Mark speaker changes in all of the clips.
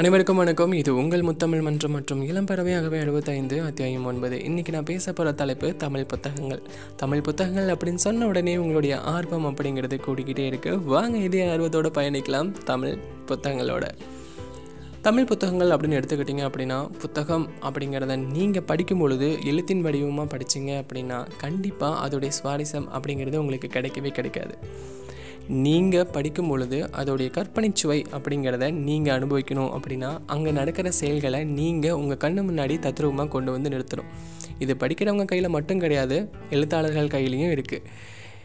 Speaker 1: அனைவருக்கும் வணக்கம். இது உங்கள் முத்தமிழ் மன்றம் மற்றும் இளம்பறவை அகவை எழுபத்தைந்து அத்தியாயம் ஒன்பது. இன்றைக்கி நான் பேச போகிற தலைப்பு தமிழ் புத்தகங்கள். தமிழ் புத்தகங்கள் அப்படின்னு சொன்ன உடனே உங்களுடைய ஆர்வம் அப்படிங்கிறது கூடிக்கிட்டே இருக்குது வாங்க இதே ஆர்வத்தோடு பயணிக்கலாம் தமிழ் புத்தகங்களோட. தமிழ் புத்தகங்கள் அப்படின்னு எடுத்துக்கிட்டிங்க அப்படின்னா புத்தகம் அப்படிங்கிறத நீங்கள் படிக்கும் பொழுது எழுத்தின் வடிவமாக படிச்சீங்க அப்படின்னா கண்டிப்பாக அதோடைய சுவாரஸ்யம் அப்படிங்கிறது உங்களுக்கு கிடைக்கவே கிடைக்காது. நீங்கள் படிக்கும் பொழுது அதோடைய கற்பனை சுவை அப்படிங்கிறத நீங்கள் அனுபவிக்கணும் அப்படின்னா அங்கே நடக்கிற செயல்களை நீங்கள் உங்கள் கண்ணு முன்னாடி தத்ரூபமாக கொண்டு வந்து நிறுத்தணும். இது படிக்கிறவங்க கையில் மட்டும் கிடையாது எழுத்தாளர்கள் கையிலையும் இருக்குது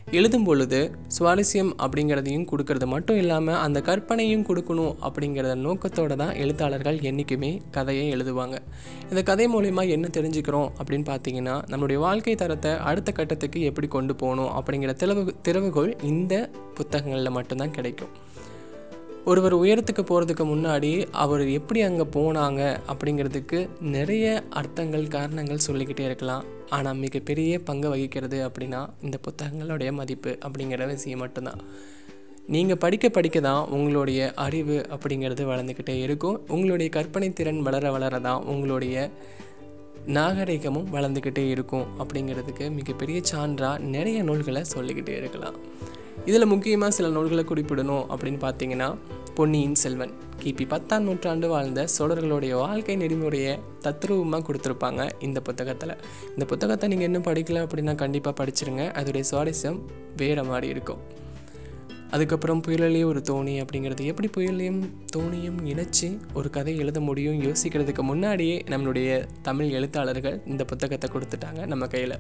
Speaker 1: எழுதும் பொழுது சுவாரஸ்யம் அப்படிங்கிறதையும் கொடுக்கறது மட்டும் இல்லாமல் அந்த கற்பனையும் கொடுக்கணும் அப்படிங்கிறத நோக்கத்தோடு தான் எழுத்தாளர்கள் என்றைக்குமே கதையை எழுதுவாங்க. இந்த கதை மூலிமா என்ன தெரிஞ்சுக்கிறோம் அப்படின்னு பார்த்தீங்கன்னா நம்மளுடைய வாழ்க்கை தரத்தை அடுத்த கட்டத்துக்கு எப்படி கொண்டு போகணும் அப்படிங்கிற திறவு திறவுகோள் இந்த புத்தகங்களில் மட்டும்தான் கிடைக்கும். ஒருவர் உயரத்துக்கு போகிறதுக்கு முன்னாடி அவர் எப்படி அங்கே போனாங்க அப்படிங்கிறதுக்கு நிறைய அர்த்தங்கள் காரணங்கள் சொல்லிக்கிட்டே இருக்கலாம். ஆனால் மிகப்பெரிய பங்கு வகிக்கிறது அப்படின்னா இந்த புத்தகங்களுடைய மதிப்பு அப்படிங்கிற விஷயம் மட்டும்தான். நீங்கள் படிக்க படிக்க தான் உங்களுடைய அறிவு அப்படிங்கிறது வளர்ந்துக்கிட்டே இருக்கும். உங்களுடைய கற்பனை திறன் வளர வளர தான் உங்களுடைய நாகரிகமும் வளர்ந்துக்கிட்டே இருக்கும் அப்படிங்கிறதுக்கு மிகப்பெரிய சான்றாக நிறைய நூல்களை சொல்லிக்கிட்டே இருக்கலாம். இதில் முக்கியமாக சில நூல்களை குறிப்பிடணும் அப்படின்னு பார்த்தீங்கன்னா பொன்னியின் செல்வன். கிபி பத்தாம் நூற்றாண்டு வாழ்ந்த சோழர்களுடைய வாழ்க்கை நெறிமுறையை தத்ரூபமாக கொடுத்துருப்பாங்க இந்த புத்தகத்தில். இந்த புத்தகத்தை நீங்கள் இன்னும் படிக்கல அப்படின்னா கண்டிப்பாக படிச்சிருங்க. அதோடைய சுவாரஸ்யம் வேறு மாதிரி இருக்கும். அதுக்கப்புறம் புயலிலே ஒரு தோணி அப்படிங்கிறது. எப்படி புயலையும் தோணியும் இணைச்சி ஒரு கதை எழுத முடியும் யோசிக்கிறதுக்கு முன்னாடியே நம்மளுடைய தமிழ் எழுத்தாளர்கள் இந்த புத்தகத்தை கொடுத்துட்டாங்க நம்ம கையில்.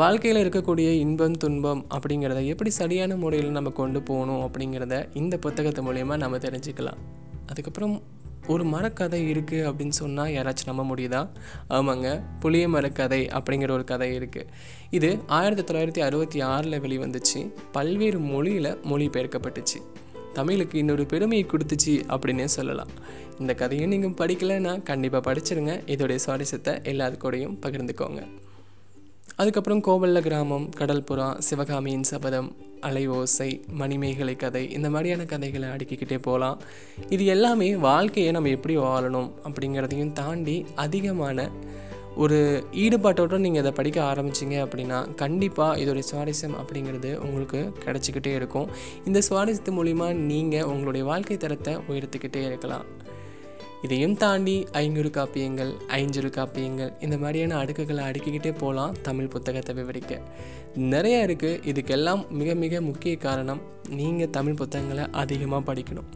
Speaker 1: வாழ்க்கையில் இருக்கக்கூடிய இன்பம் துன்பம் அப்படிங்கிறத எப்படி சரியான முறையில் நம்ம கொண்டு போகணும் அப்படிங்கிறத இந்த புத்தகத்து மூலயமா நம்ம தெரிஞ்சுக்கலாம். அதுக்கப்புறம் ஒரு மரக்கதை இருக்குது அப்படின்னு சொன்னால் யாராச்சும் நம்ப முடியுதா? ஆமாங்க புளிய மரக்கதை அப்படிங்கிற ஒரு கதை இருக்குது இது ஆயிரத்தி தொள்ளாயிரத்தி அறுபத்தி ஆறில் வெளிவந்துச்சு. பல்வேறு மொழியில் மொழிபெயர்க்கப்பட்டுச்சு. தமிழுக்கு இன்னொரு பெருமையை கொடுத்துச்சு அப்படின்னே சொல்லலாம். இந்த கதையும் நீங்கள் படிக்கலைன்னா கண்டிப்பாக படிச்சிருங்க. இதோடைய சுவாரஸ்யத்தை எல்லாருக்கூடையும் பகிர்ந்துக்கோங்க. அதுக்கப்புறம் கோவல்ல கிராமம் கடல்புறா சிவகாமியின் சபதம் அலை ஓசை மணிமேகலை கதை இந்த மாதிரியான கதைகளை அடுக்கிக்கிட்டே போகலாம். இது எல்லாமே வாழ்க்கையை நம்ம எப்படி வாழணும் அப்படிங்கிறதையும் தாண்டி அதிகமான ஒரு ஈடுபாட்டோடு நீங்கள் இதை படிக்க ஆரம்பிச்சிங்க அப்படின்னா கண்டிப்பாக இதோடைய சுவாரஸ்யம் அப்படிங்கிறது உங்களுக்கு கிடச்சிக்கிட்டே இருக்கும். இந்த சுவாரஸ்யத்து மூலிமா நீங்கள் உங்களுடைய வாழ்க்கை தரத்தை உயர்த்திக்கிட்டே இருக்கலாம். இதையும் தாண்டி ஐநூறு காப்பியங்கள் ஐஞ்சிறு காப்பியங்கள் இந்த மாதிரியான அடுக்குகளை அடுக்கிக்கிட்டே போகலாம் தமிழ் புத்தகத்தை விவரிக்க. நிறைய இருக்குது இதுக்கெல்லாம் மிக மிக முக்கிய காரணம் நீங்கள் தமிழ் புத்தகங்களை அதிகமாக படிக்கணும்.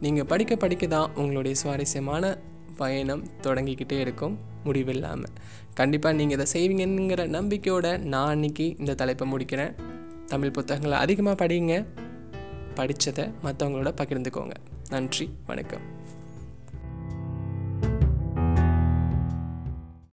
Speaker 1: நீங்கள் படிக்க படிக்க தான் உங்களுடைய சுவாரஸ்யமான பயணம் தொடங்கிக்கிட்டே இருக்கும். முடிவில்லாமல் கண்டிப்பாக நீங்கள் இதை செய்வீங்கங்கிற நம்பிக்கையோடு நான் அன்னைக்கு இந்த தலைப்பை முடிக்கிறேன். தமிழ் புத்தகங்களை அதிகமாக படிங்க. படித்ததை மற்றவங்களோட பகிர்ந்துக்கோங்க. நன்றி. வணக்கம்.